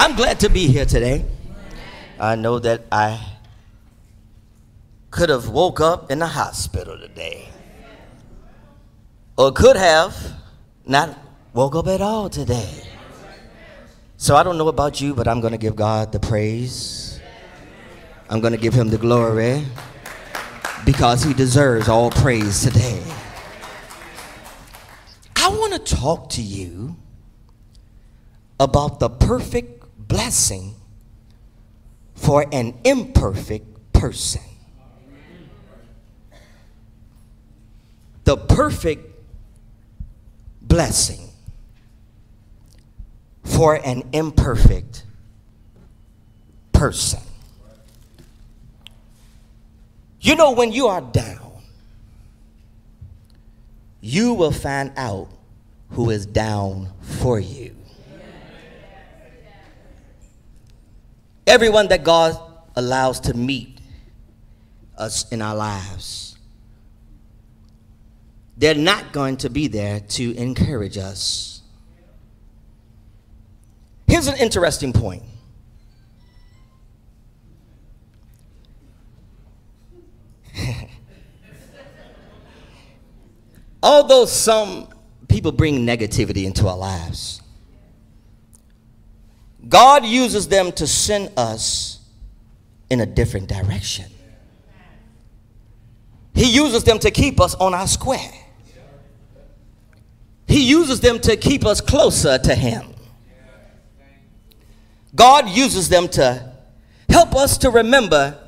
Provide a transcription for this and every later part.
I'm glad to be here today. I know that I could have woke up in the hospital today. Or could have not woke up at all today. So I don't know about you, but I'm going to give God the praise. I'm going to give him the glory because he deserves all praise today. I want to talk to you about the perfect blessing for an imperfect person. The perfect blessing for an imperfect person. You know, when you are down, you will find out who is down for you. Everyone that God allows to meet us in our lives, they're not going to be there to encourage us. Here's an interesting point. Although some people bring negativity into our lives, God uses them to send us in a different direction. He uses them to keep us on our square. He uses them to keep us closer to Him. God uses them to help us to remember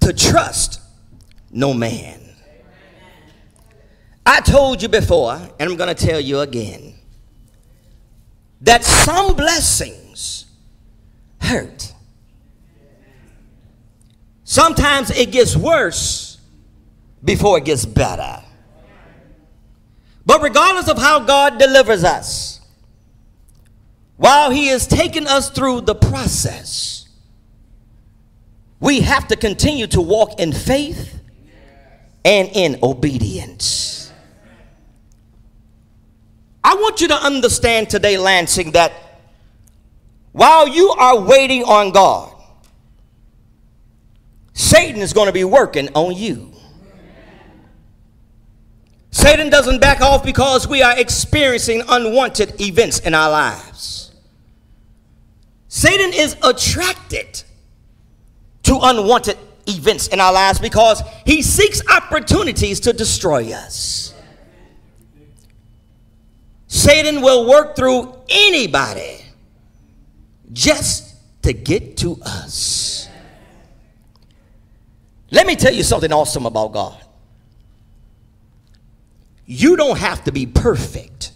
to trust no man. I told you before, and I'm going to tell you again, that some blessings hurt. Sometimes it gets worse before it gets better. But regardless of how God delivers us, while He is taking us through the process, we have to continue to walk in faith and in obedience. I want you to understand today, Lansing, that while you are waiting on God, Satan is going to be working on you. Satan doesn't back off because we are experiencing unwanted events in our lives. Satan is attracted to unwanted events in our lives because he seeks opportunities to destroy us. Satan will work through anybody just to get to us. Let me tell you something awesome about God. You don't have to be perfect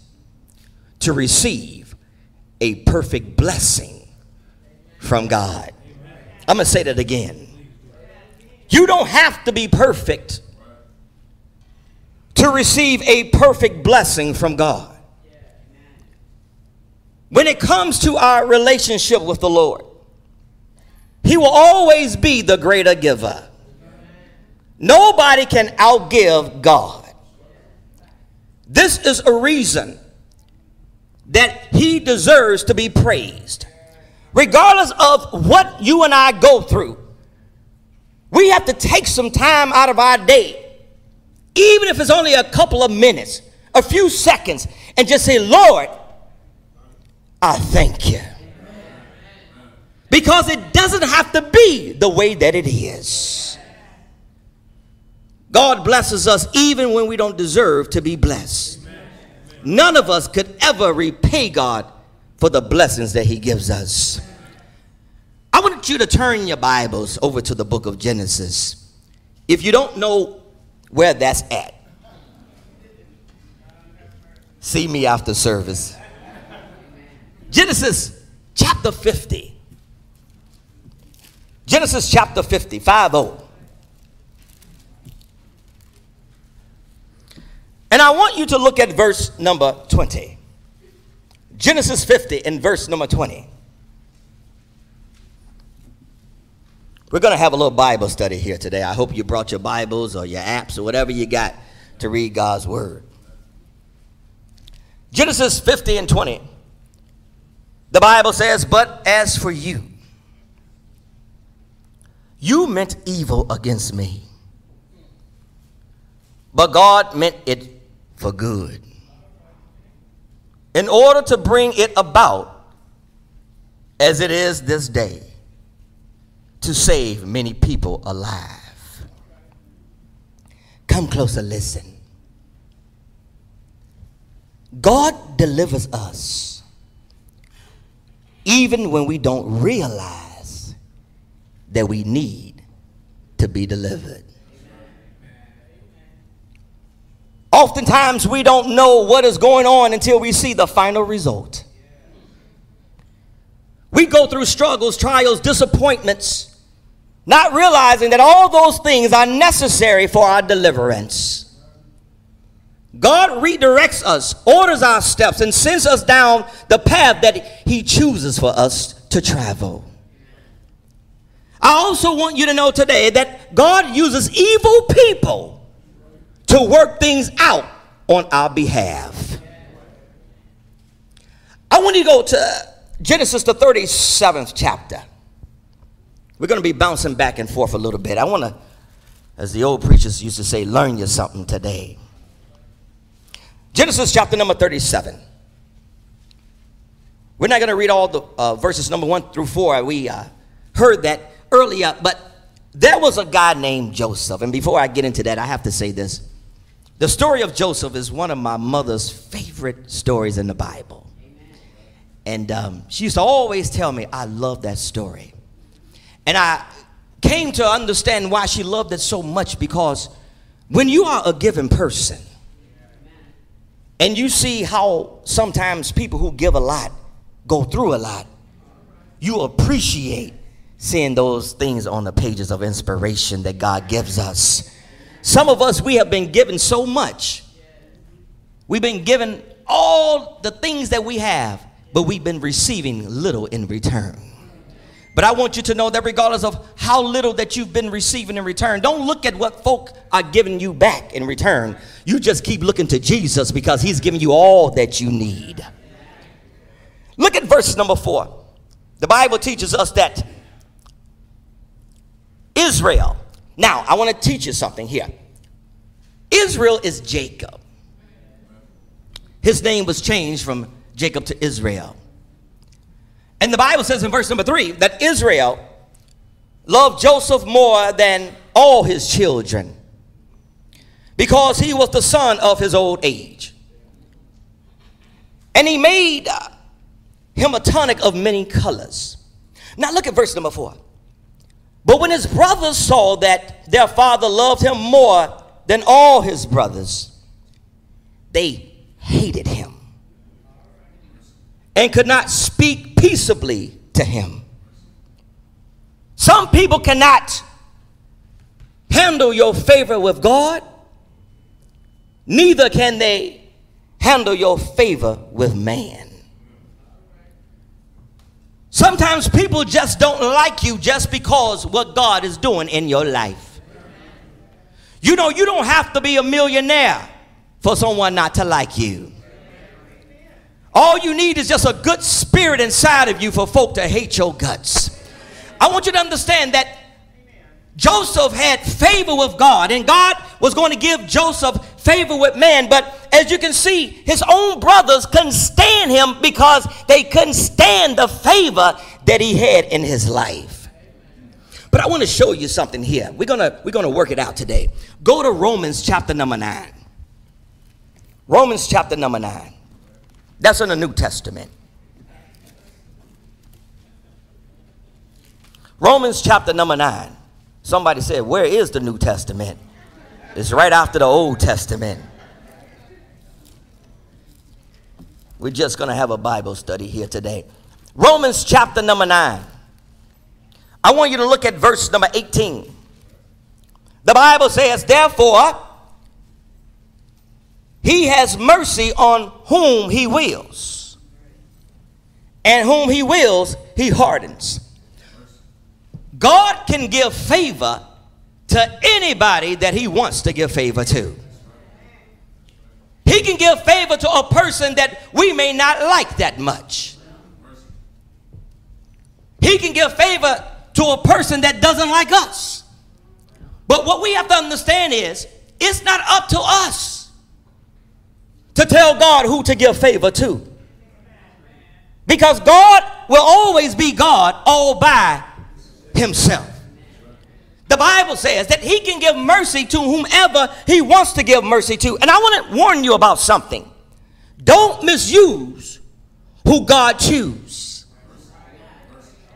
to receive a perfect blessing from God. I'm going to say that again. You don't have to be perfect to receive a perfect blessing from God. When it comes to our relationship with the Lord, He will always be the greater giver. Nobody can outgive God. This is a reason that He deserves to be praised. Regardless of what you and I go through, we have to take some time out of our day, even if it's only a couple of minutes, a few seconds, and just say, Lord, I thank you. Because it doesn't have to be the way that it is. God blesses us even when we don't deserve to be blessed. None of us could ever repay God for the blessings that He gives us. I want you to turn your Bibles over to the book of Genesis. If you don't know where that's at, see me after service. Genesis chapter 50. Genesis chapter 50, 5 0. And I want you to look at verse number 20. Genesis 50 and verse number 20. We're going to have a little Bible study here today. I hope you brought your Bibles or your apps or whatever you got to read God's Word. Genesis 50 and 20. The Bible says, But as for you, you meant evil against me, but God meant it for good. In order to bring it about as it is this day, to save many people alive. Come closer, listen. God delivers us even when we don't realize that we need to be delivered. Oftentimes, we don't know what is going on until we see the final result. We go through struggles, trials, disappointments, not realizing that all those things are necessary for our deliverance. God redirects us, orders our steps, and sends us down the path that He chooses for us to travel. I also want you to know today that God uses evil people to work things out on our behalf. I want you to go to Genesis, the 37th chapter. We're going to be bouncing back and forth a little bit. I want to, as the old preachers used to say, learn you something today. Genesis chapter number 37. We're not going to read all the uh, verses number one through four. We uh, heard that earlier, but there was a guy named Joseph. And before I get into that, I have to say this. The story of Joseph is one of my mother's favorite stories in the Bible. And um, she used to always tell me, I love that story. And I came to understand why she loved it so much because when you are a given person, and you see how sometimes people who give a lot go through a lot. You appreciate seeing those things on the pages of inspiration that God gives us. Some of us, we have been given so much. We've been given all the things that we have, but we've been receiving little in return. But I want you to know that regardless of how little that you've been receiving in return, don't look at what folk are giving you back in return. You just keep looking to Jesus because he's giving you all that you need. Look at verse number four. The Bible teaches us that Israel, now I want to teach you something here. Israel is Jacob. His name was changed from Jacob to Israel. And the Bible says in verse number three that Israel loved Joseph more than all his children because he was the son of his old age. And he made uh, him a tunic of many colors. Now look at verse number four. But when his brothers saw that their father loved him more than all his brothers, they hated him and could not speak peaceably to him. Some people cannot handle your favor with God, neither can they handle your favor with man. Sometimes people just don't like you just because what God is doing in your life. You know, you don't have to be a millionaire for someone not to like you. All you need is just a good spirit inside of you for folk to hate your guts. I want you to understand that Joseph had favor with God, and God was going to give Joseph favor with man. But as you can see, his own brothers couldn't stand him because they couldn't stand the favor that he had in his life. But I want to show you something here. We're gonna we're gonna work it out today. Go to Romans chapter number nine. Romans chapter number nine. That's in the New Testament. Romans chapter number 9. Somebody said, Where is the New Testament? It's right after the Old Testament. We're just going to have a Bible study here today. Romans chapter number 9. I want you to look at verse number 18. The Bible says, Therefore, he has mercy on whom he wills. And whom he wills, he hardens. God can give favor to anybody that he wants to give favor to. He can give favor to a person that we may not like that much. He can give favor to a person that doesn't like us. But what we have to understand is it's not up to us to tell God who to give favor to. Because God will always be God all by himself. The Bible says that he can give mercy to whomever he wants to give mercy to. And I want to warn you about something. Don't misuse who God chooses.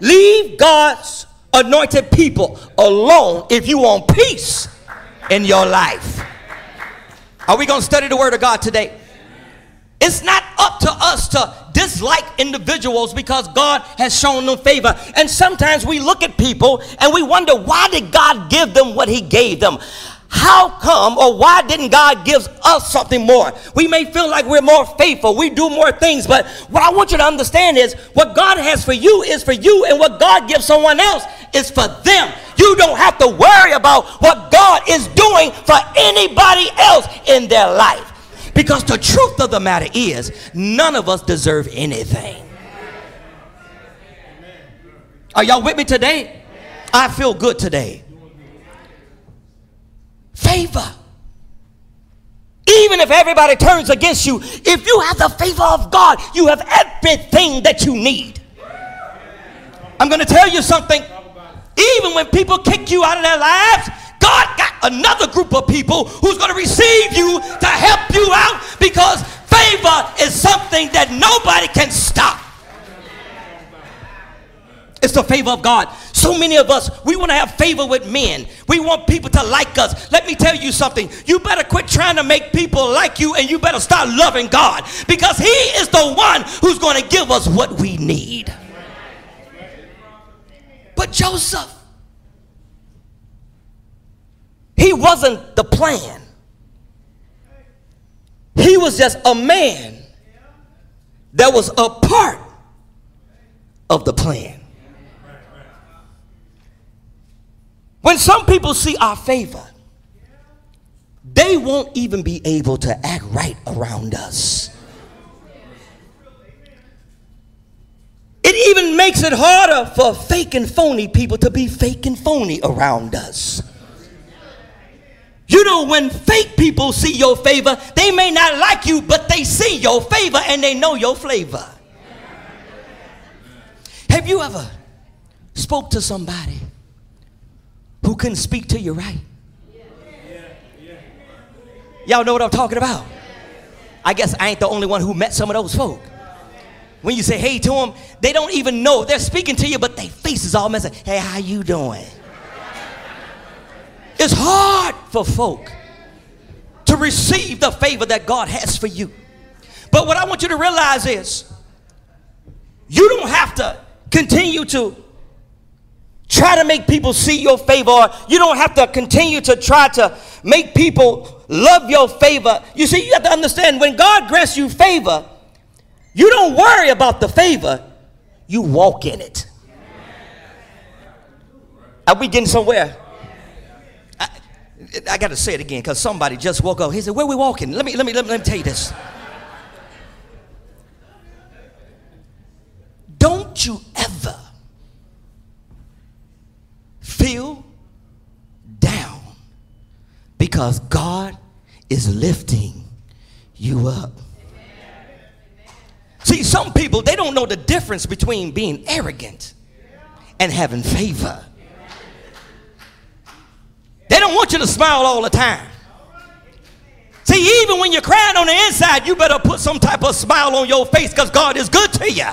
Leave God's anointed people alone if you want peace in your life. Are we going to study the word of God today? It's not up to us to dislike individuals because God has shown them favor. And sometimes we look at people and we wonder why did God give them what he gave them? How come or why didn't God give us something more? We may feel like we're more faithful, we do more things, but what I want you to understand is what God has for you is for you, and what God gives someone else is for them. You don't have to worry about what God is doing for anybody else in their life. Because the truth of the matter is, none of us deserve anything. Are y'all with me today? I feel good today. Favor. Even if everybody turns against you, if you have the favor of God, you have everything that you need. I'm going to tell you something. Even when people kick you out of their lives, God got another group of people who's going to receive you to help you out because favor is something that nobody can stop. It's the favor of God. So many of us, we want to have favor with men. We want people to like us. Let me tell you something. You better quit trying to make people like you and you better start loving God because He is the one who's going to give us what we need. But Joseph, he wasn't the plan. He was just a man that was a part of the plan. When some people see our favor, they won't even be able to act right around us. It even makes it harder for fake and phony people to be fake and phony around us. You know, when fake people see your favor, they may not like you, but they see your favor and they know your flavor. Have you ever spoke to somebody who couldn't speak to you right? Y'all know what I'm talking about? I guess I ain't the only one who met some of those folk. When you say hey to them, they don't even know. They're speaking to you, but their face is all messy. Hey, how you doing? It's hard for folk to receive the favor that God has for you. But what I want you to realize is you don't have to continue to try to make people see your favor. You don't have to continue to try to make people love your favor. You see, you have to understand when God grants you favor, you don't worry about the favor, you walk in it. Are we getting somewhere? I got to say it again because somebody just woke up. He said, "Where we walking?" Let me let me let me, let me tell you this. Don't you ever feel down because God is lifting you up. See, some people they don't know the difference between being arrogant and having favor. They don't want you to smile all the time. See, even when you're crying on the inside, you better put some type of smile on your face because God is good to you.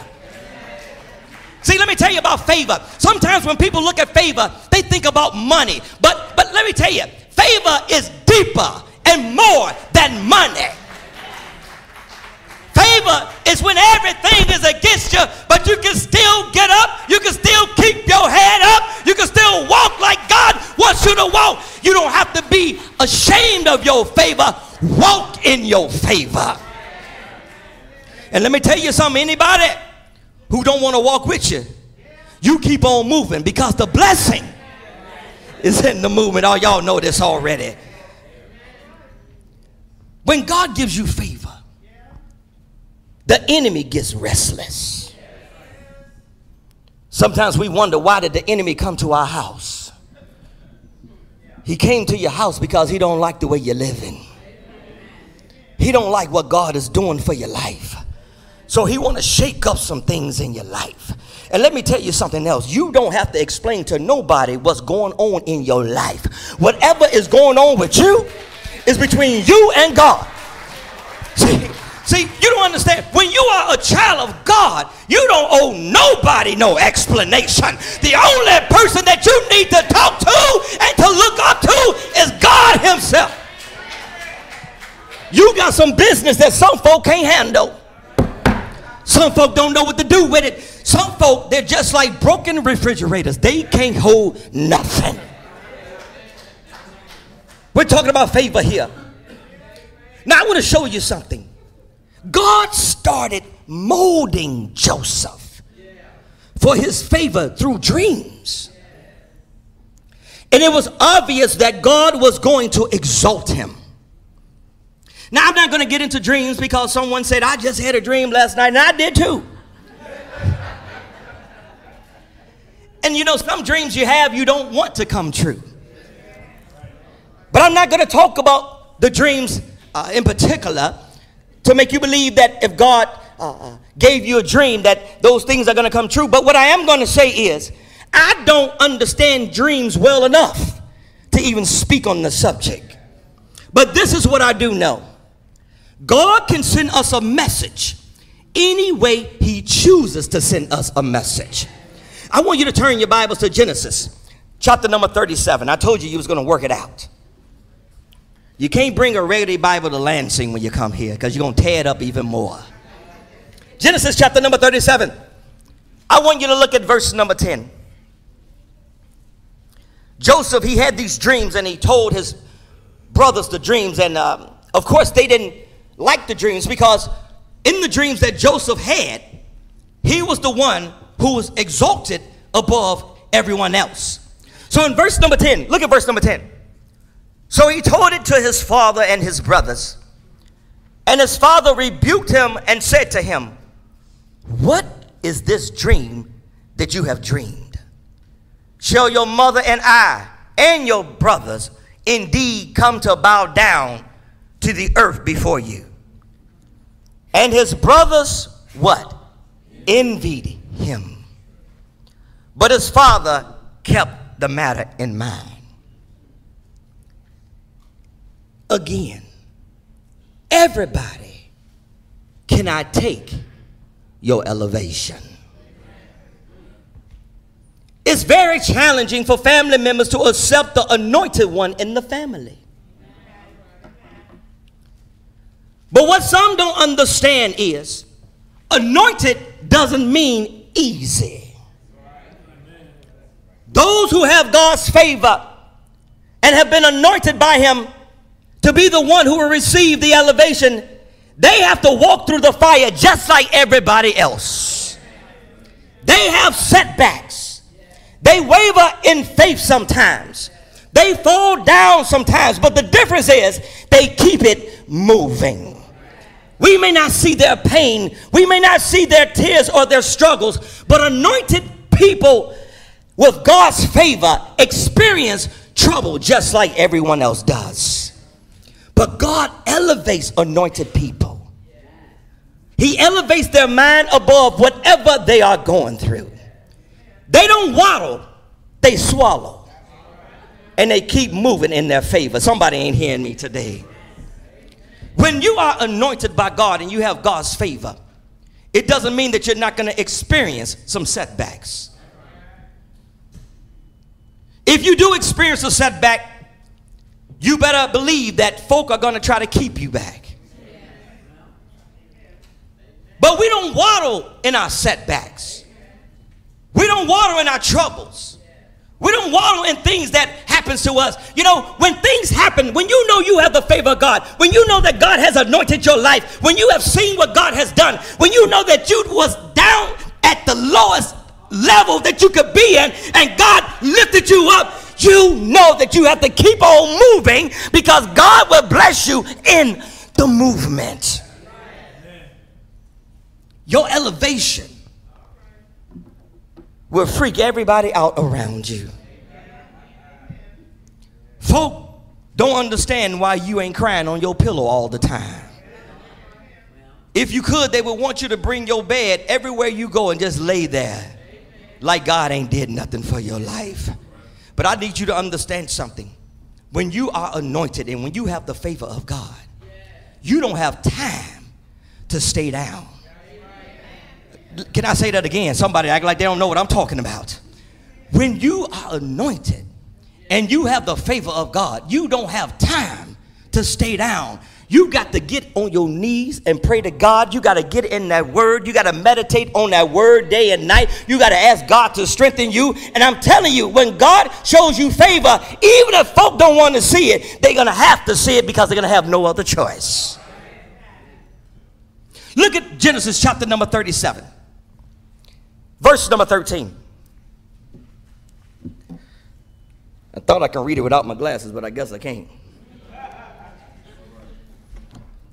See, let me tell you about favor. Sometimes when people look at favor, they think about money. But but let me tell you, favor is deeper and more than money. Favor is when everything is against you, but you can still get up. You can still keep your head up. You can still walk like God wants you to walk. You don't have to be ashamed of your favor. Walk in your favor. And let me tell you something anybody who don't want to walk with you, you keep on moving because the blessing is in the movement. Oh, y'all know this already. When God gives you favor, the enemy gets restless. Sometimes we wonder why did the enemy come to our house? He came to your house because he don't like the way you're living. He don't like what God is doing for your life. So he want to shake up some things in your life. And let me tell you something else. You don't have to explain to nobody what's going on in your life. Whatever is going on with you is between you and God. See, see, you don't understand. When you are a child of God, you don't owe nobody no explanation. The only person that you need to talk to and to look up to is God Himself. You got some business that some folk can't handle. Some folk don't know what to do with it. Some folk, they're just like broken refrigerators. They can't hold nothing. We're talking about favor here. Now, I want to show you something. God started molding Joseph for his favor through dreams. And it was obvious that God was going to exalt him. Now, I'm not going to get into dreams because someone said, I just had a dream last night, and I did too. and you know, some dreams you have you don't want to come true. But I'm not going to talk about the dreams uh, in particular to make you believe that if God uh, uh gave you a dream that those things are going to come true. But what I am going to say is, I don't understand dreams well enough to even speak on the subject. But this is what I do know God can send us a message any way He chooses to send us a message. I want you to turn your Bibles to Genesis chapter number 37. I told you you was going to work it out. You can't bring a regular Bible to Lansing when you come here because you're going to tear it up even more. Genesis chapter number 37. I want you to look at verse number 10. Joseph, he had these dreams and he told his brothers the dreams. And uh, of course, they didn't like the dreams because in the dreams that Joseph had, he was the one who was exalted above everyone else. So in verse number 10, look at verse number 10. So he told it to his father and his brothers. And his father rebuked him and said to him, What is this dream that you have dreamed? Shall your mother and I and your brothers indeed come to bow down to the earth before you? And his brothers, what? Envied him. But his father kept the matter in mind. Again, everybody cannot take your elevation. It's very challenging for family members to accept the anointed one in the family. But what some don't understand is anointed doesn't mean easy. Those who have God's favor and have been anointed by Him be the one who will receive the elevation, they have to walk through the fire just like everybody else. They have setbacks. They waver in faith sometimes. They fall down sometimes, but the difference is they keep it moving. We may not see their pain, we may not see their tears or their struggles, but anointed people with God's favor experience trouble just like everyone else does. But God elevates anointed people. He elevates their mind above whatever they are going through. They don't waddle, they swallow. And they keep moving in their favor. Somebody ain't hearing me today. When you are anointed by God and you have God's favor, it doesn't mean that you're not going to experience some setbacks. If you do experience a setback, you better believe that folk are going to try to keep you back. But we don't waddle in our setbacks. We don't waddle in our troubles. We don't waddle in things that happens to us. You know, when things happen, when you know you have the favor of God, when you know that God has anointed your life, when you have seen what God has done, when you know that you was down at the lowest level that you could be in and God lifted you up, you know that you have to keep on moving because God will bless you in the movement. Your elevation will freak everybody out around you. Folk don't understand why you ain't crying on your pillow all the time. If you could, they would want you to bring your bed everywhere you go and just lay there like God ain't did nothing for your life. But I need you to understand something. When you are anointed and when you have the favor of God, you don't have time to stay down. Can I say that again? Somebody act like they don't know what I'm talking about. When you are anointed and you have the favor of God, you don't have time to stay down. You got to get on your knees and pray to God. You got to get in that word. You got to meditate on that word day and night. You got to ask God to strengthen you. And I'm telling you, when God shows you favor, even if folk don't want to see it, they're going to have to see it because they're going to have no other choice. Look at Genesis chapter number 37, verse number 13. I thought I could read it without my glasses, but I guess I can't.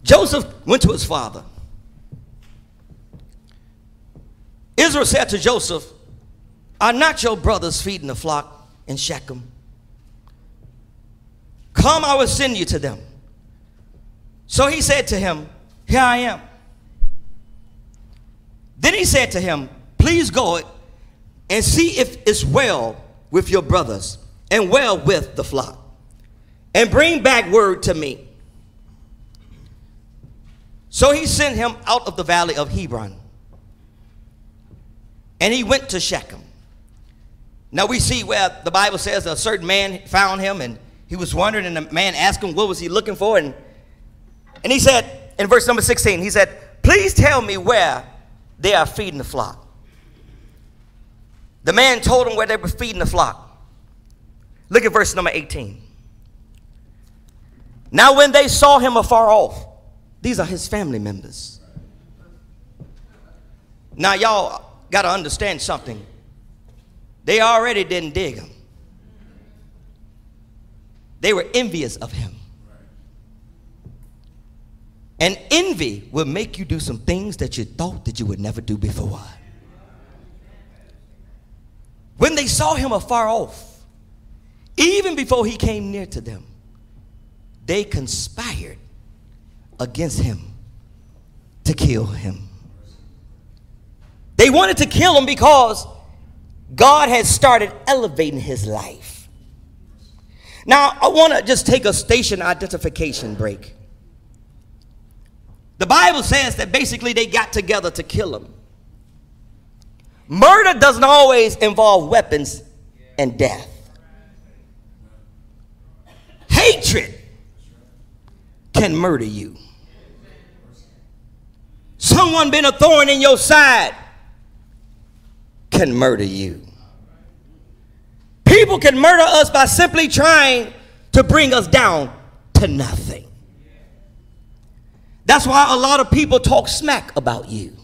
Joseph went to his father. Israel said to Joseph, Are not your brothers feeding the flock in Shechem? Come, I will send you to them. So he said to him, Here I am. Then he said to him, Please go and see if it's well with your brothers and well with the flock, and bring back word to me. So he sent him out of the valley of Hebron. And he went to Shechem. Now we see where the Bible says a certain man found him and he was wondering, and the man asked him what was he looking for. And, and he said, in verse number 16, he said, Please tell me where they are feeding the flock. The man told him where they were feeding the flock. Look at verse number 18. Now, when they saw him afar off, these are his family members. Now, y'all got to understand something. They already didn't dig him, they were envious of him. And envy will make you do some things that you thought that you would never do before. When they saw him afar off, even before he came near to them, they conspired against him to kill him. They wanted to kill him because God had started elevating his life. Now, I want to just take a station identification break. The Bible says that basically they got together to kill him. Murder doesn't always involve weapons and death. Hatred can murder you. Someone been a thorn in your side can murder you. People can murder us by simply trying to bring us down to nothing. That's why a lot of people talk smack about you.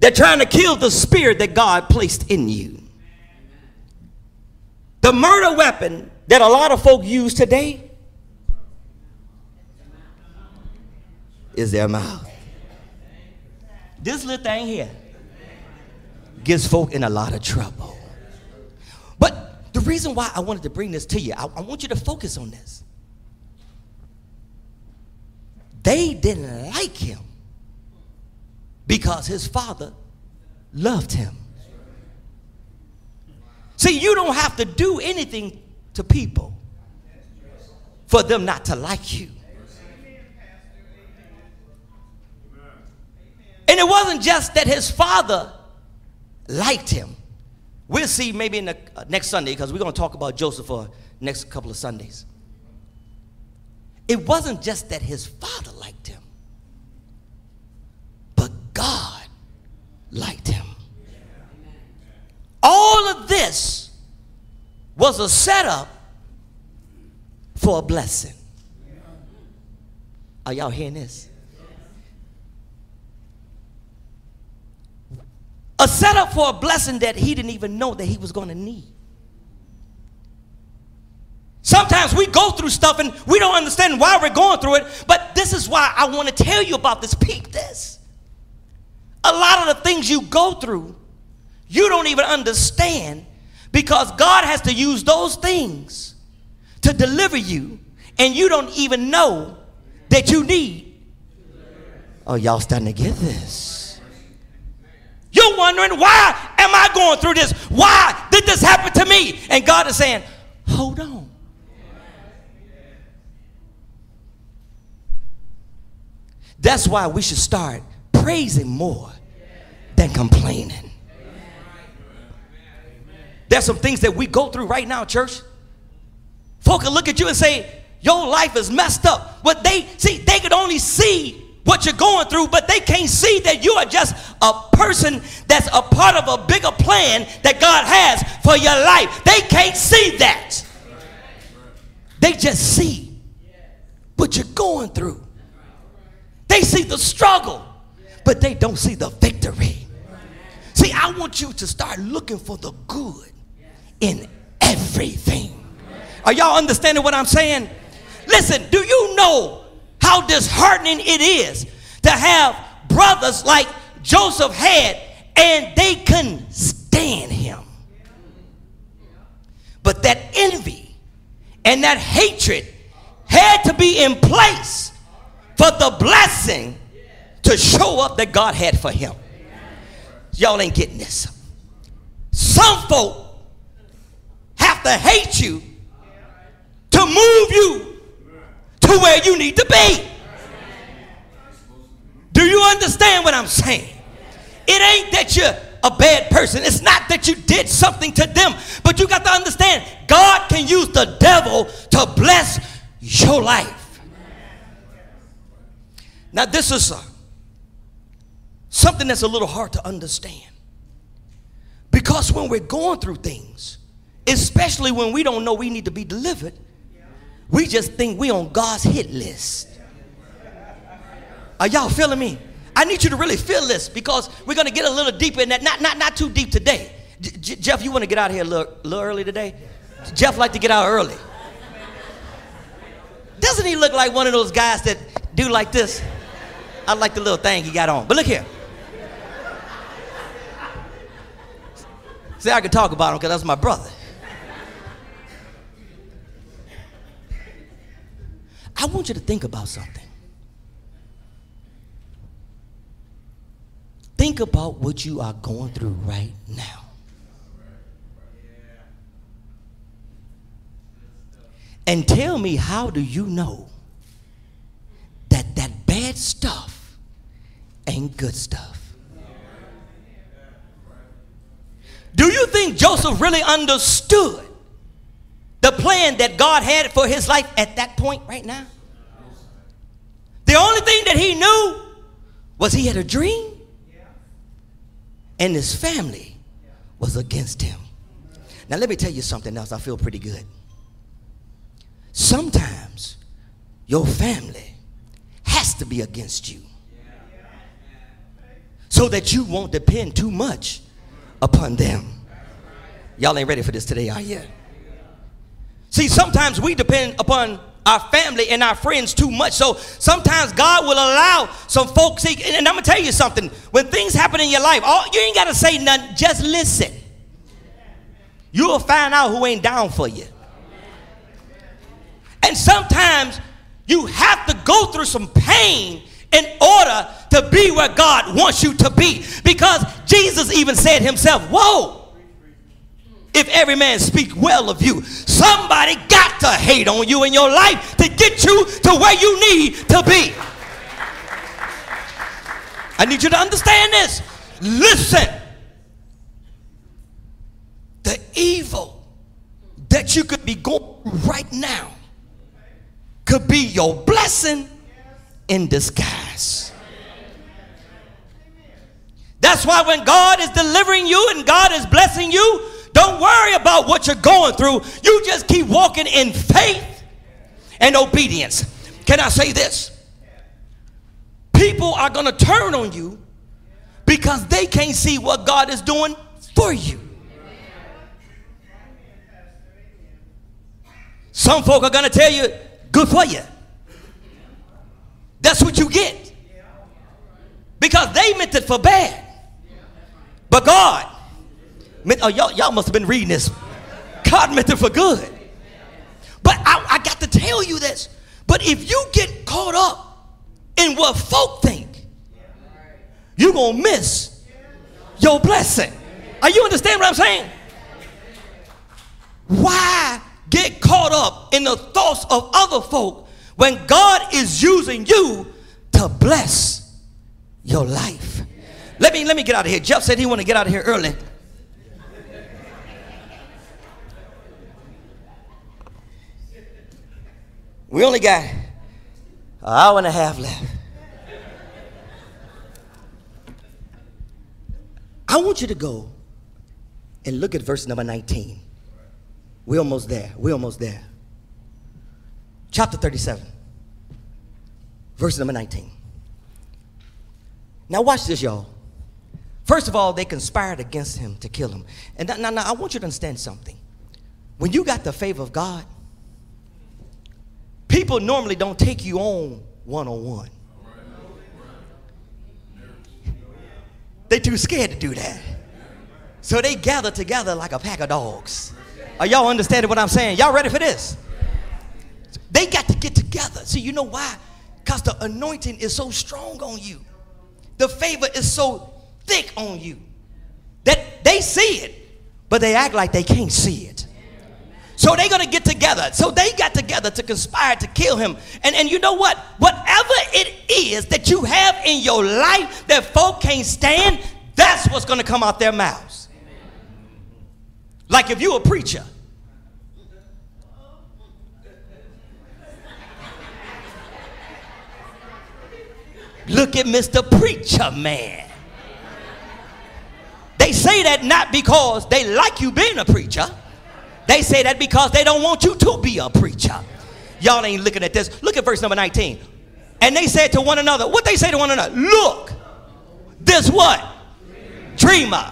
They're trying to kill the spirit that God placed in you. The murder weapon that a lot of folk use today is their mouth. This little thing here gets folk in a lot of trouble. But the reason why I wanted to bring this to you, I, I want you to focus on this. They didn't like him because his father loved him. See, you don't have to do anything to people for them not to like you. And it wasn't just that his father liked him. We'll see maybe in the uh, next Sunday because we're going to talk about Joseph for next couple of Sundays. It wasn't just that his father liked him, but God liked him. All of this was a setup for a blessing. Are y'all hearing this? A setup for a blessing that he didn't even know that he was going to need. Sometimes we go through stuff and we don't understand why we're going through it, but this is why I want to tell you about this. Peep this. A lot of the things you go through, you don't even understand because God has to use those things to deliver you, and you don't even know that you need. Oh, y'all starting to get this. You're wondering, why am I going through this? Why did this happen to me? And God is saying, hold on. That's why we should start praising more than complaining. There's some things that we go through right now, church. Folk can look at you and say, Your life is messed up. But they see, they could only see what you're going through, but they can't see that you are just a person that's a part of a bigger plan that God has for your life. They can't see that. They just see what you're going through. They see the struggle, but they don't see the victory. See, I want you to start looking for the good in everything. Are y'all understanding what I'm saying? Listen, do you know how disheartening it is to have brothers like Joseph had and they couldn't stand him? But that envy and that hatred had to be in place for the blessing to show up that God had for him. Y'all ain't getting this. Some folk have to hate you to move you to where you need to be. Do you understand what I'm saying? It ain't that you're a bad person. It's not that you did something to them, but you got to understand God can use the devil to bless your life. Now, this is a, something that's a little hard to understand. Because when we're going through things, especially when we don't know we need to be delivered, we just think we on God's hit list. Are y'all feeling me? I need you to really feel this because we're going to get a little deeper in that. Not, not, not too deep today. J- Jeff, you want to get out of here a little, little early today? Jeff like to get out early. Doesn't he look like one of those guys that do like this? I like the little thing he got on. But look here. See, I can talk about him because that's my brother. I want you to think about something. Think about what you are going through right now. And tell me, how do you know that that bad stuff ain't good stuff? Do you think Joseph really understood the plan that God had for his life at that point right now? The only thing that he knew was he had a dream and his family was against him. Now, let me tell you something else. I feel pretty good. Sometimes your family has to be against you so that you won't depend too much upon them. Y'all ain't ready for this today, are you? See, sometimes we depend upon our family and our friends too much. So sometimes God will allow some folks. And I'm gonna tell you something. When things happen in your life, all you ain't gotta say nothing. Just listen. You'll find out who ain't down for you. And sometimes you have to go through some pain in order to be where God wants you to be. Because Jesus even said himself, Woe if every man speak well of you. Somebody got to hate on you in your life to get you to where you need to be. I need you to understand this. Listen. The evil that you could be going right now could be your blessing in disguise. That's why when God is delivering you and God is blessing you, don't worry about what you're going through. You just keep walking in faith and obedience. Can I say this? People are going to turn on you because they can't see what God is doing for you. Some folk are going to tell you, good for you. That's what you get. Because they meant it for bad. But God Oh, y'all, y'all must have been reading this. God meant it for good. But I, I got to tell you this. But if you get caught up in what folk think, you're going to miss your blessing. Are you understand what I'm saying? Why get caught up in the thoughts of other folk when God is using you to bless your life? Let me let me get out of here. Jeff said he want to get out of here early. We only got an hour and a half left. I want you to go and look at verse number 19. We're almost there. We're almost there. Chapter 37, verse number 19. Now, watch this, y'all. First of all, they conspired against him to kill him. And now, now, now I want you to understand something. When you got the favor of God, people normally don't take you on one on one. They too scared to do that. So they gather together like a pack of dogs. Are y'all understanding what I'm saying? Y'all ready for this? They got to get together. See, you know why? Because the anointing is so strong on you. The favor is so thick on you that they see it, but they act like they can't see it. So they're going to get together. So they got together to conspire to kill him. And, and you know what? Whatever it is that you have in your life that folk can't stand, that's what's going to come out their mouths. Like if you're a preacher. Look at Mr. Preacher Man. They say that not because they like you being a preacher. They say that because they don't want you to be a preacher. Y'all ain't looking at this. Look at verse number 19. And they said to one another, what they say to one another? Look, this what? Dreamer.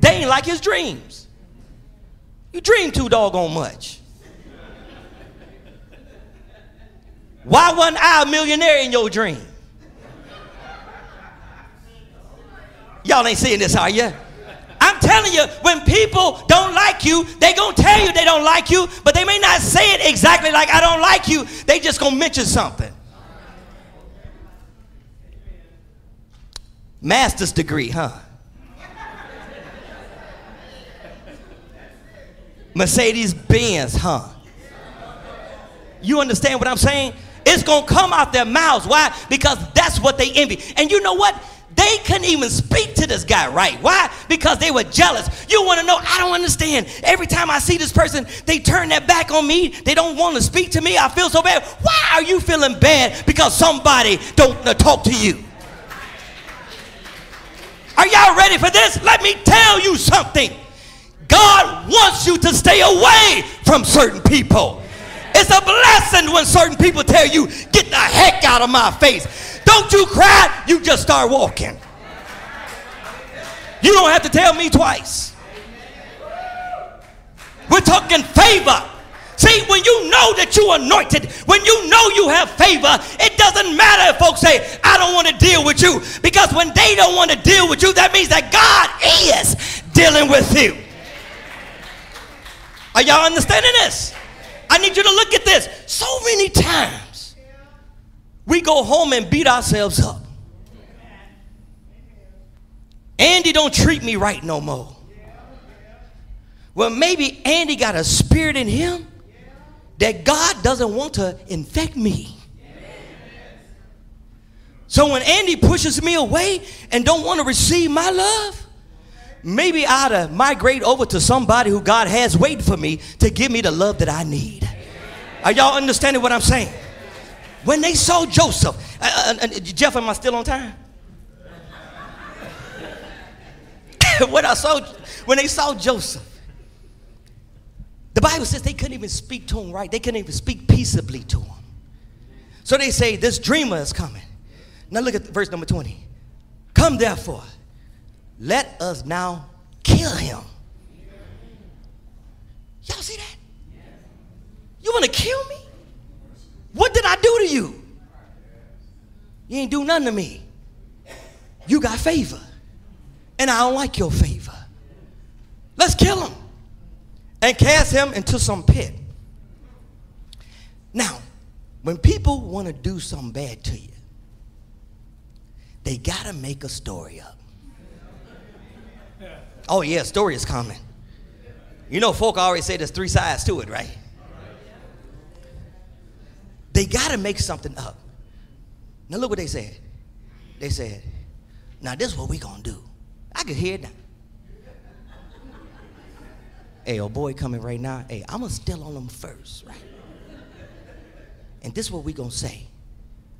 They ain't like his dreams. You dream too doggone much. Why wasn't I a millionaire in your dream? Y'all ain't seeing this, are you? I'm telling you, when people don't like you, they gonna tell you they don't like you, but they may not say it exactly like I don't like you. They just gonna mention something. Master's degree, huh? Mercedes Benz, huh? You understand what I'm saying? It's gonna come out their mouths. Why? Because that's what they envy. And you know what? They couldn't even speak to this guy right. Why? Because they were jealous. You want to know? I don't understand. Every time I see this person, they turn their back on me. They don't want to speak to me. I feel so bad. Why are you feeling bad because somebody don't talk to you? Are y'all ready for this? Let me tell you something. God wants you to stay away from certain people. It's a blessing when certain people tell you, get the heck out of my face. Don't you cry, you just start walking. You don't have to tell me twice. We're talking favor. See, when you know that you're anointed, when you know you have favor, it doesn't matter if folks say, I don't want to deal with you. Because when they don't want to deal with you, that means that God is dealing with you. Are y'all understanding this? I need you to look at this. So many times we go home and beat ourselves up. Andy don't treat me right no more. Well, maybe Andy got a spirit in him that God doesn't want to infect me. So when Andy pushes me away and don't want to receive my love, maybe I ought to migrate over to somebody who God has waiting for me to give me the love that I need. Are y'all understanding what I'm saying? When they saw Joseph, uh, uh, uh, Jeff, am I still on time? when I saw, when they saw Joseph, the Bible says they couldn't even speak to him right. They couldn't even speak peaceably to him. So they say, This dreamer is coming. Now look at verse number 20. Come therefore, let us now kill him. Y'all see that? You want to kill me? What did I do to you? You ain't do nothing to me. You got favor, and I don't like your favor. Let's kill him and cast him into some pit. Now, when people want to do something bad to you, they got to make a story up. Oh, yeah, story is coming. You know, folk always say there's three sides to it, right? They got to make something up. Now, look what they said. They said, now this is what we going to do. I can hear it now. Hey, old boy coming right now. Hey, I'm going to steal on them first, right? And this is what we going to say.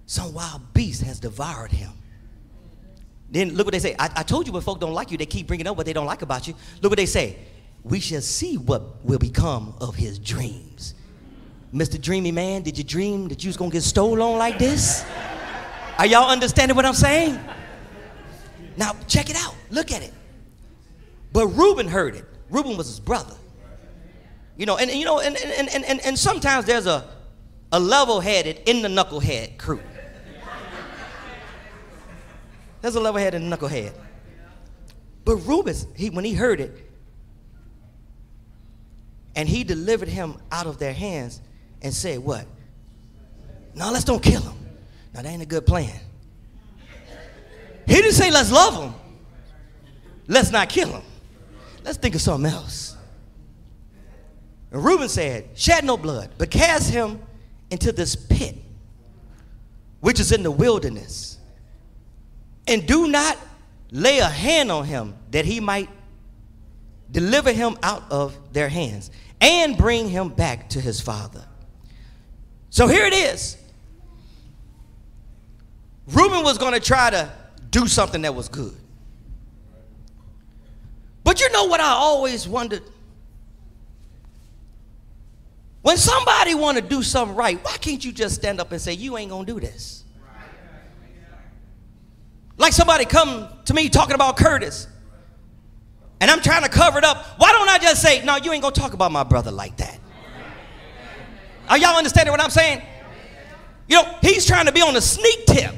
Some wild beast has devoured him. Then look what they say. I, I told you when folk don't like you, they keep bringing up what they don't like about you. Look what they say. We shall see what will become of his dreams. Mr. Dreamy Man, did you dream that you was gonna get stolen on like this? Are y'all understanding what I'm saying? Now check it out. Look at it. But Reuben heard it. Reuben was his brother. You know, and, and you know, and, and, and, and, and sometimes there's a, a level-headed in the knucklehead crew. There's a level-headed and a knucklehead. But Reuben, he, when he heard it, and he delivered him out of their hands and said, What? No, let's don't kill him. Now, that ain't a good plan. He didn't say, Let's love him. Let's not kill him. Let's think of something else. And Reuben said, Shed no blood, but cast him into this pit, which is in the wilderness and do not lay a hand on him that he might deliver him out of their hands and bring him back to his father. So here it is. Reuben was going to try to do something that was good. But you know what I always wondered? When somebody want to do something right, why can't you just stand up and say, you ain't going to do this? Like somebody come to me talking about Curtis. And I'm trying to cover it up. Why don't I just say, no, you ain't gonna talk about my brother like that? Are y'all understanding what I'm saying? You know, he's trying to be on a sneak tip.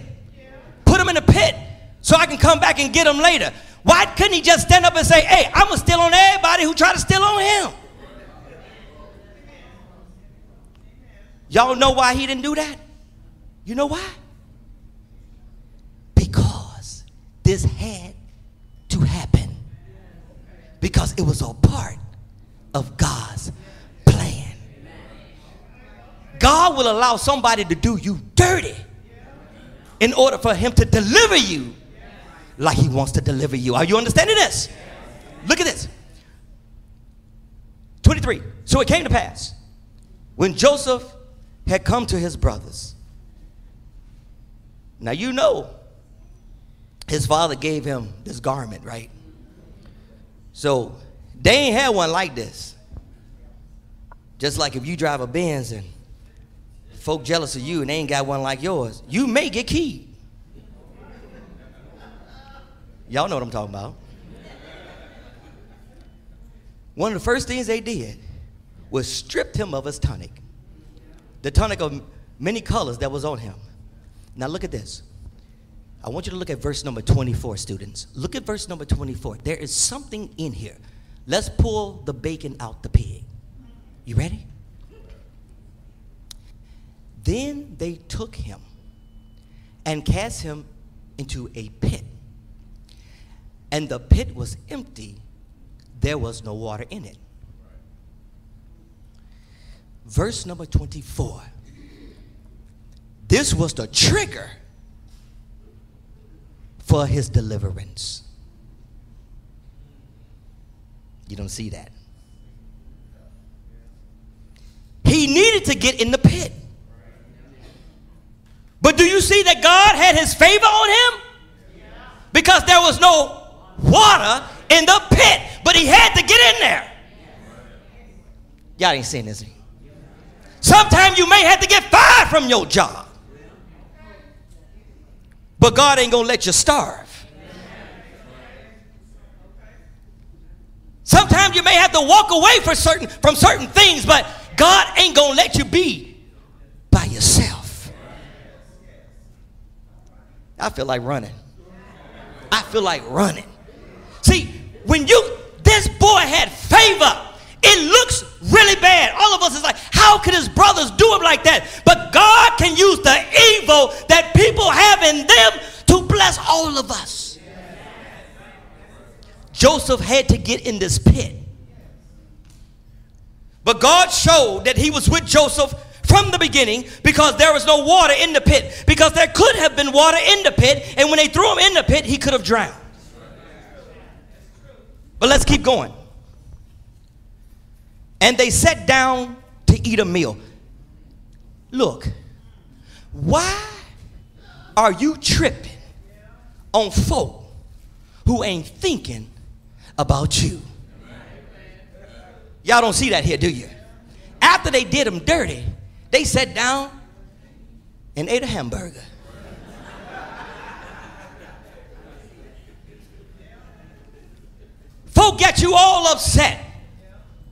Put him in a pit so I can come back and get him later. Why couldn't he just stand up and say, hey, I'm gonna steal on everybody who try to steal on him? Y'all know why he didn't do that? You know why? Because this had to happen because it was a part of God's. God will allow somebody to do you dirty in order for him to deliver you like he wants to deliver you. Are you understanding this? Look at this. 23. So it came to pass when Joseph had come to his brothers. Now you know his father gave him this garment, right? So they ain't had one like this. Just like if you drive a Benz and folk jealous of you and they ain't got one like yours, you may get keyed. Y'all know what I'm talking about. One of the first things they did was stripped him of his tunic. The tunic of many colors that was on him. Now look at this. I want you to look at verse number 24, students. Look at verse number 24. There is something in here. Let's pull the bacon out the pig. You ready? Then they took him and cast him into a pit. And the pit was empty, there was no water in it. Verse number 24. This was the trigger for his deliverance. You don't see that. He needed to get in the pit. But do you see that God had his favor on him? Because there was no water in the pit, but he had to get in there. Y'all ain't saying this. Sometimes you may have to get fired from your job. But God ain't going to let you starve. Sometimes you may have to walk away for certain, from certain things, but God ain't going to let you be by yourself. I feel like running. I feel like running. See, when you, this boy had favor. It looks really bad. All of us is like, how could his brothers do him like that? But God can use the evil that people have in them to bless all of us. Joseph had to get in this pit. But God showed that he was with Joseph from the beginning because there was no water in the pit. Because there could have been water in the pit, and when they threw him in the pit, he could have drowned. But let's keep going. And they sat down to eat a meal. Look, why are you tripping on folk who ain't thinking about you? Y'all don't see that here, do you? After they did them dirty, they sat down and ate a hamburger. Folk get you all upset.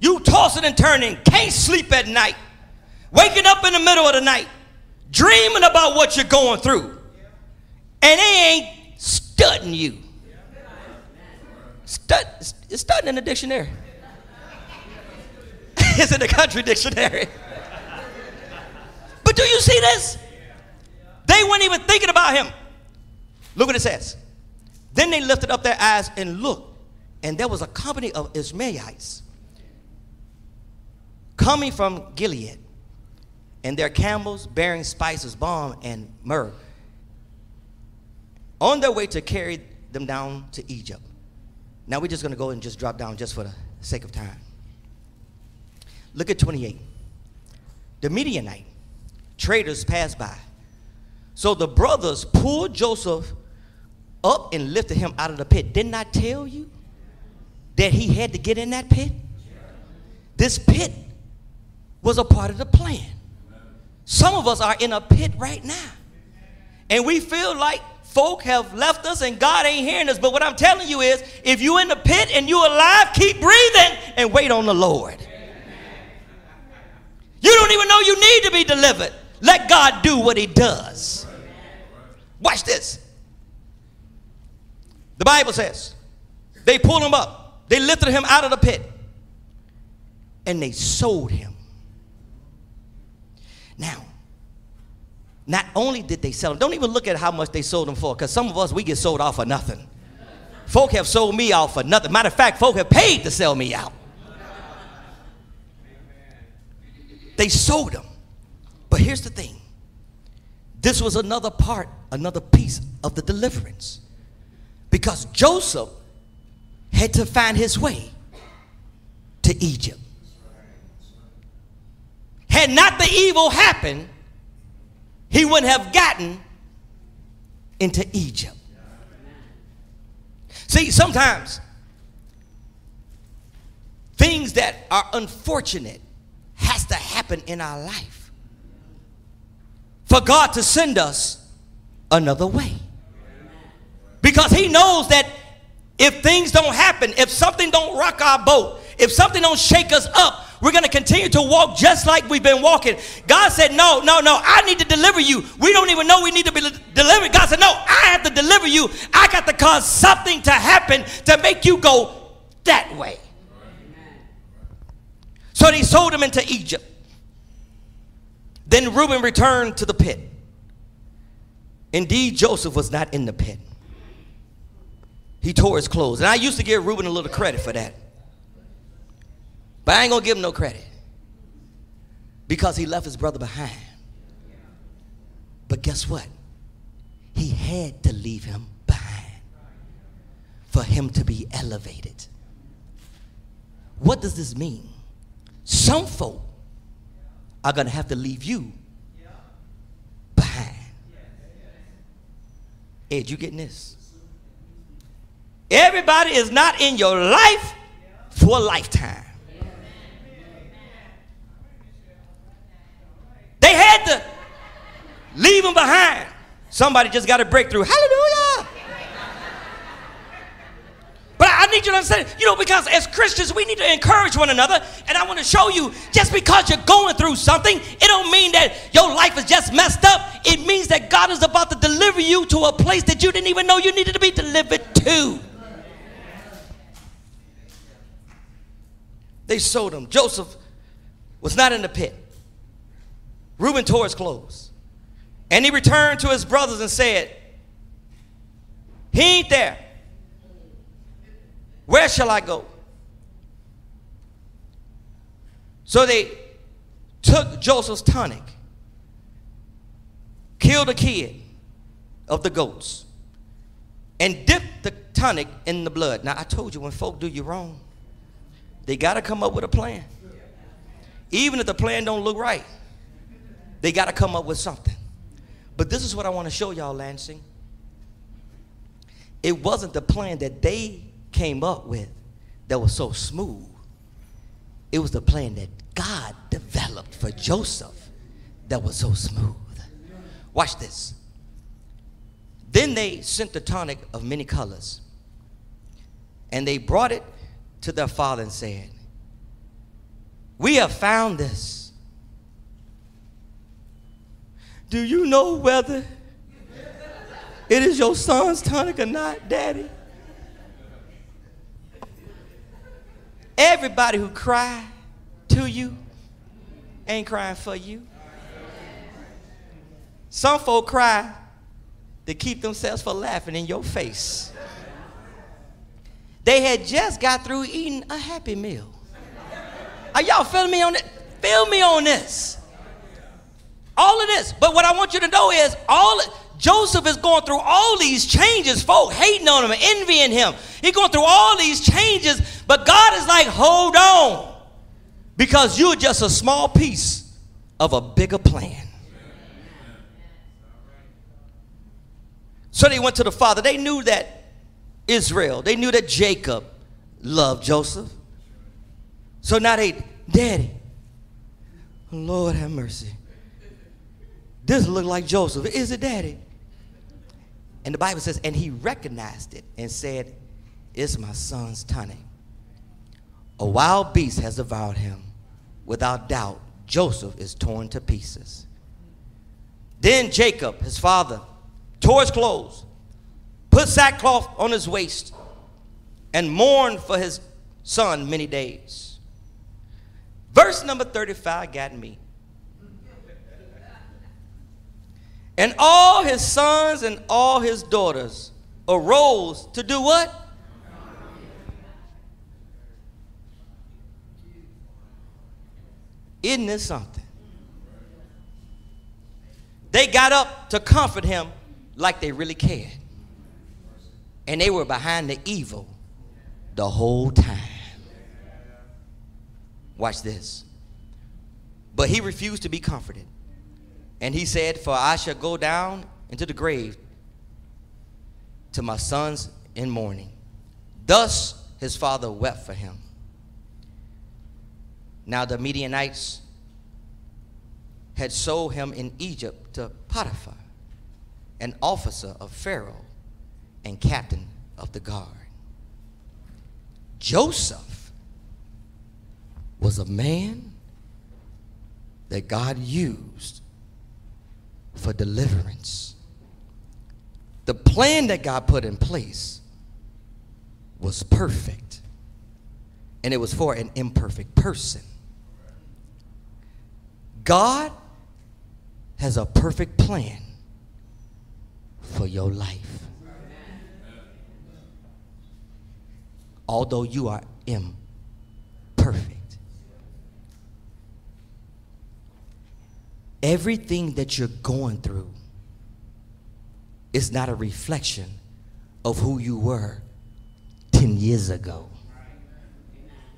You tossing and turning, can't sleep at night, waking up in the middle of the night, dreaming about what you're going through. And they ain't studying you. Stud, it's studying in the dictionary. it's in the country dictionary. Do you see this? They weren't even thinking about him. Look what it says. Then they lifted up their eyes and looked and there was a company of Ishmaelites coming from Gilead, and their camels bearing spices, balm, and myrrh, on their way to carry them down to Egypt. Now we're just going to go and just drop down just for the sake of time. Look at 28. The Midianite traders passed by. So the brothers pulled Joseph up and lifted him out of the pit. Didn't I tell you? that he had to get in that pit? This pit was a part of the plan. Some of us are in a pit right now. And we feel like folk have left us and God ain't hearing us. But what I'm telling you is if you're in the pit and you're alive, keep breathing and wait on the Lord. You don't even know you need to be delivered. Let God do what he does. Watch this. The Bible says they pulled him up they lifted him out of the pit and they sold him. Now, not only did they sell him, don't even look at how much they sold him for, because some of us, we get sold off for nothing. Folk have sold me out for nothing. Matter of fact, folk have paid to sell me out. They sold him. Here's the thing this was another part, another piece of the deliverance. Because Joseph had to find his way to Egypt. Had not the evil happened, he wouldn't have gotten into Egypt. See, sometimes things that are unfortunate has to happen in our life for God to send us another way. Because he knows that if things don't happen, if something don't rock our boat, if something don't shake us up, we're going to continue to walk just like we've been walking. God said, No, no, no, I need to deliver you. We don't even know we need to be delivered. God said, No, I have to deliver you. I got to cause something to happen to make you go that way. So they sold him into Egypt. Then Reuben returned to the pit. Indeed, Joseph was not in the pit. He tore his clothes. And I used to give Reuben a little credit for that. But I ain't going to give him no credit because he left his brother behind. But guess what? He had to leave him behind for him to be elevated. What does this mean? Some folk are going to have to leave you behind. Ed, you getting this? Everybody is not in your life for a lifetime. They had to leave them behind. Somebody just got a breakthrough. Hallelujah. But I need you know, because as Christians, we need to encourage one another. And I want to show you just because you're going through something, it don't mean that your life is just messed up. It means that God is about to deliver you to a place that you didn't even know you needed to be delivered to. They sold him. Joseph was not in the pit. Reuben tore his clothes. And he returned to his brothers and said, He ain't there. Where shall I go? So they took Joseph's tunic, killed a kid of the goats, and dipped the tunic in the blood. Now, I told you when folk do you wrong, they got to come up with a plan. Even if the plan don't look right, they got to come up with something. But this is what I want to show y'all, Lansing. It wasn't the plan that they came up with that was so smooth. It was the plan that God developed for Joseph that was so smooth. Watch this. Then they sent the tunic of many colors, and they brought it to their father and said, We have found this. Do you know whether it is your son's tunic or not, Daddy? Everybody who cry to you ain't crying for you. Some folk cry to keep themselves from laughing in your face. They had just got through eating a happy meal. Are y'all feeling me on it? Feel me on this. All of this. But what I want you to know is all Joseph is going through all these changes, folk hating on him, envying him. He's going through all these changes, but God is like, hold on, because you're just a small piece of a bigger plan. So they went to the father. They knew that Israel, they knew that Jacob loved Joseph. So now they, Daddy, Lord have mercy. This look like Joseph. Is it Daddy? And the Bible says, and he recognized it and said, It's my son's tunic. A wild beast has devoured him. Without doubt, Joseph is torn to pieces. Then Jacob, his father, tore his clothes, put sackcloth on his waist, and mourned for his son many days. Verse number 35 got me. And all his sons and all his daughters arose to do what? Isn't this something? They got up to comfort him like they really cared. And they were behind the evil the whole time. Watch this. But he refused to be comforted. And he said, For I shall go down into the grave to my sons in mourning. Thus his father wept for him. Now the Midianites had sold him in Egypt to Potiphar, an officer of Pharaoh and captain of the guard. Joseph was a man that God used for deliverance. The plan that God put in place was perfect, and it was for an imperfect person. God has a perfect plan for your life. Although you are imperfect. everything that you're going through is not a reflection of who you were 10 years ago.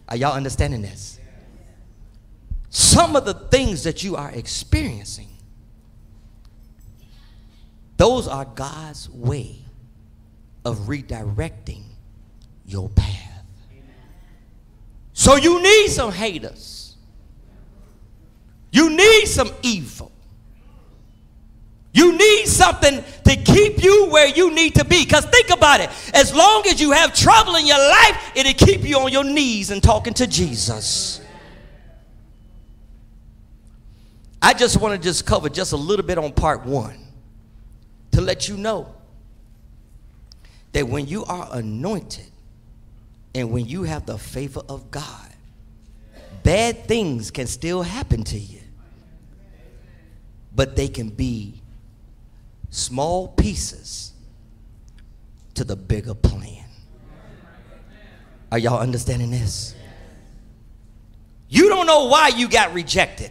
Are y'all understanding this? Some of the things that you are experiencing, those are God's way of redirecting your path. So you need some haters. You need some evil. You need something to keep you where you need to be. Because think about it. As long as you have trouble in your life, it'll keep you on your knees and talking to Jesus. I just want to just cover just a little bit on part one to let you know that when you are anointed and when you have the favor of God, bad things can still happen to you, but they can be small pieces to the bigger plan. Are y'all understanding this? You don't know why you got rejected.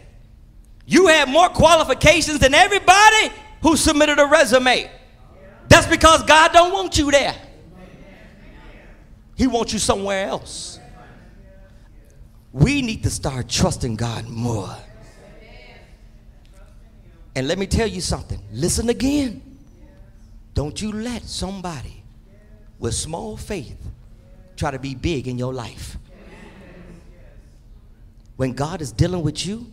You had more qualifications than everybody who submitted a resume. That's because God don't want you there. He wants you somewhere else. We need to start trusting God more. And let me tell you something. Listen again. Don't you let somebody with small faith try to be big in your life. When God is dealing with you,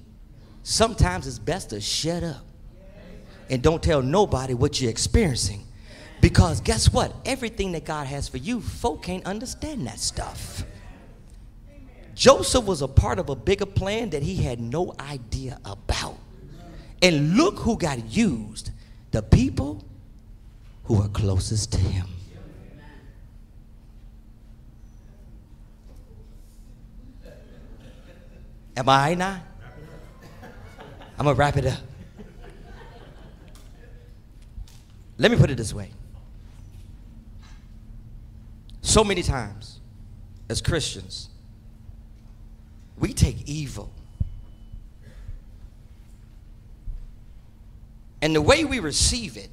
sometimes it's best to shut up and don't tell nobody what you're experiencing. Because guess what? Everything that God has for you, folk can't understand that stuff. Joseph was a part of a bigger plan that he had no idea about. And look who got used the people who are closest to him. Am I now? I'm going to wrap it up. Let me put it this way. So many times, as Christians, we take evil And the way we receive it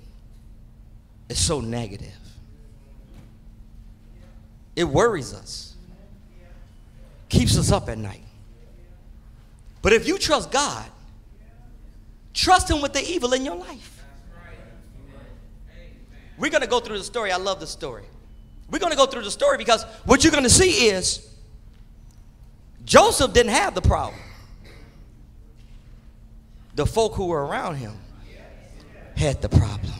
is so negative. It worries us, keeps us up at night. But if you trust God, trust Him with the evil in your life. We're going to go through the story. I love the story. We're going to go through the story because what you're going to see is Joseph didn't have the problem. The folk who were around him had the problem.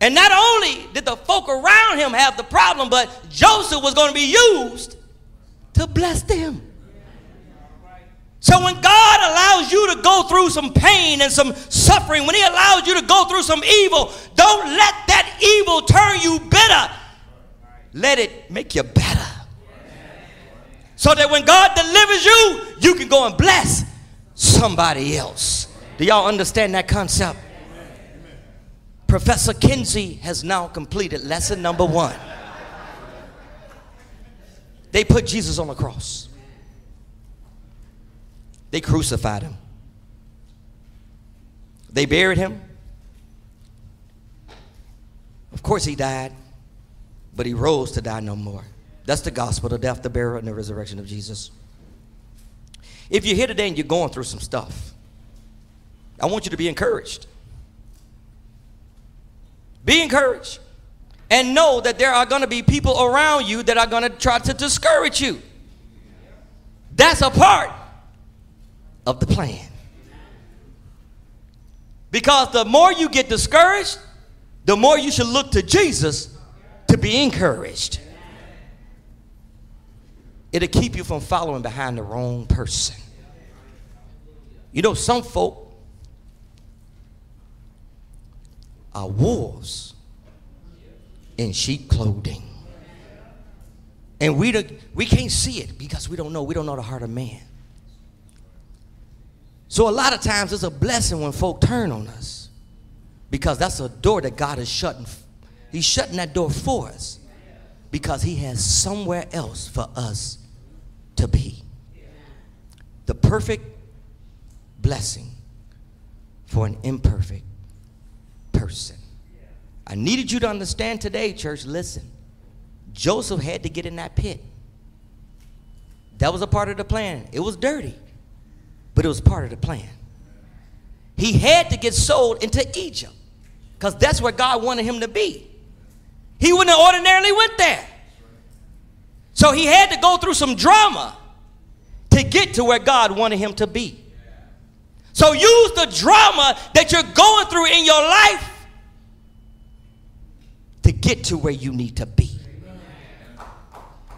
And not only did the folk around him have the problem, but Joseph was going to be used to bless them. So when God allows you to go through some pain and some suffering, when He allows you to go through some evil, don't let that evil turn you bitter. Let it make you better. So that when God delivers you, you can go and bless somebody else. Do y'all understand that concept? Professor Kensey has now completed lesson number one. They put Jesus on the cross. They crucified him. They buried him. Of course, he died, but he rose to die no more. That's the gospel the death, the burial, and the resurrection of Jesus. If you're here today and you're going through some stuff, I want you to be encouraged. Be encouraged. And know that there are going to be people around you that are going to try to discourage you. That's a part of the plan. Because the more you get discouraged, the more you should look to Jesus to be encouraged. It'll keep you from following behind the wrong person. You know, some folk are wolves in sheep clothing. And we, we can't see it because we don't know. We don't know the heart of man. So a lot of times it's a blessing when folk turn on us because that's a door that God is shutting. He's shutting that door for us because he has somewhere else for us to be. The perfect blessing for an imperfect person. I needed you to understand today, church. Listen, Joseph had to get in that pit. That was a part of the plan. It was dirty, but it was part of the plan. He had to get sold into Egypt because that's where God wanted him to be. He wouldn't have ordinarily went there. So he had to go through some drama to get to where God wanted him to be. So use the drama that you're going through in your life to get to where you need to be.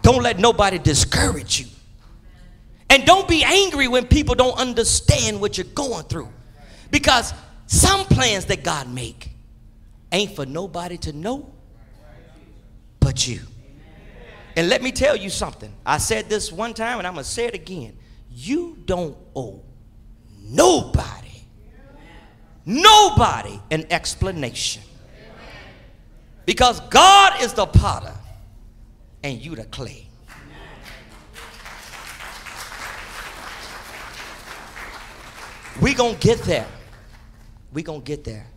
Don't let nobody discourage you. And don't be angry when people don't understand what you're going through. Because some plans that God make ain't for nobody to know but you. And let me tell you something. I said this one time and I'm going to say it again. You don't owe nobody, nobody an explanation. Because God is the potter and you the clay. We gonna get there. We gonna get there.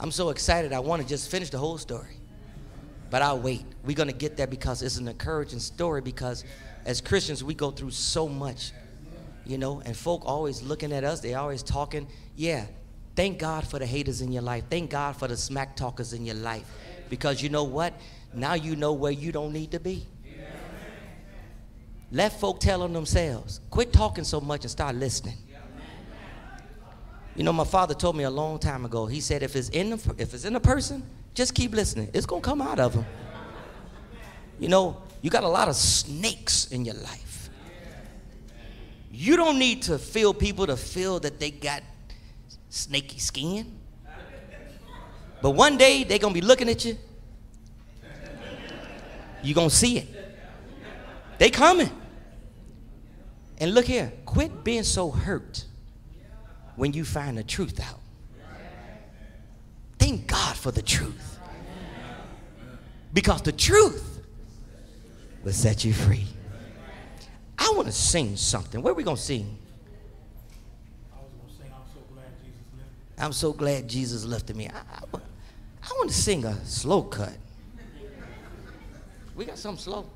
I'm so excited. I want to just finish the whole story, but I'll wait. We're gonna get there because it's an encouraging story. Because as Christians, we go through so much, you know. And folk always looking at us. They always talking. Yeah. Thank God for the haters in your life. Thank God for the smack talkers in your life. Because you know what? Now you know where you don't need to be. Let folk tell on themselves. Quit talking so much and start listening. You know, my father told me a long time ago. He said, if it's in the, if it's in a person, just keep listening. It's gonna come out of them. You know, you got a lot of snakes in your life. You don't need to feel people to feel that they got snaky skin. But one day they're gonna be looking at you. You're gonna see it. They coming. And look here, quit being so hurt when you find the truth out. Thank God for the truth. Because the truth will set you free. I want to sing something. Where are we going to sing? I'm so glad Jesus I'm so glad Jesus lifted me. I, I, I want to sing a slow cut. We got something slow.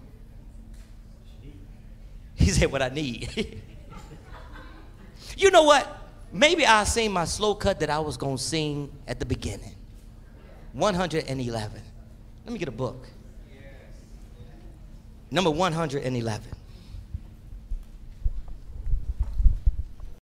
He said, What I need. you know what? Maybe I'll sing my slow cut that I was going to sing at the beginning 111. Let me get a book. Number 111.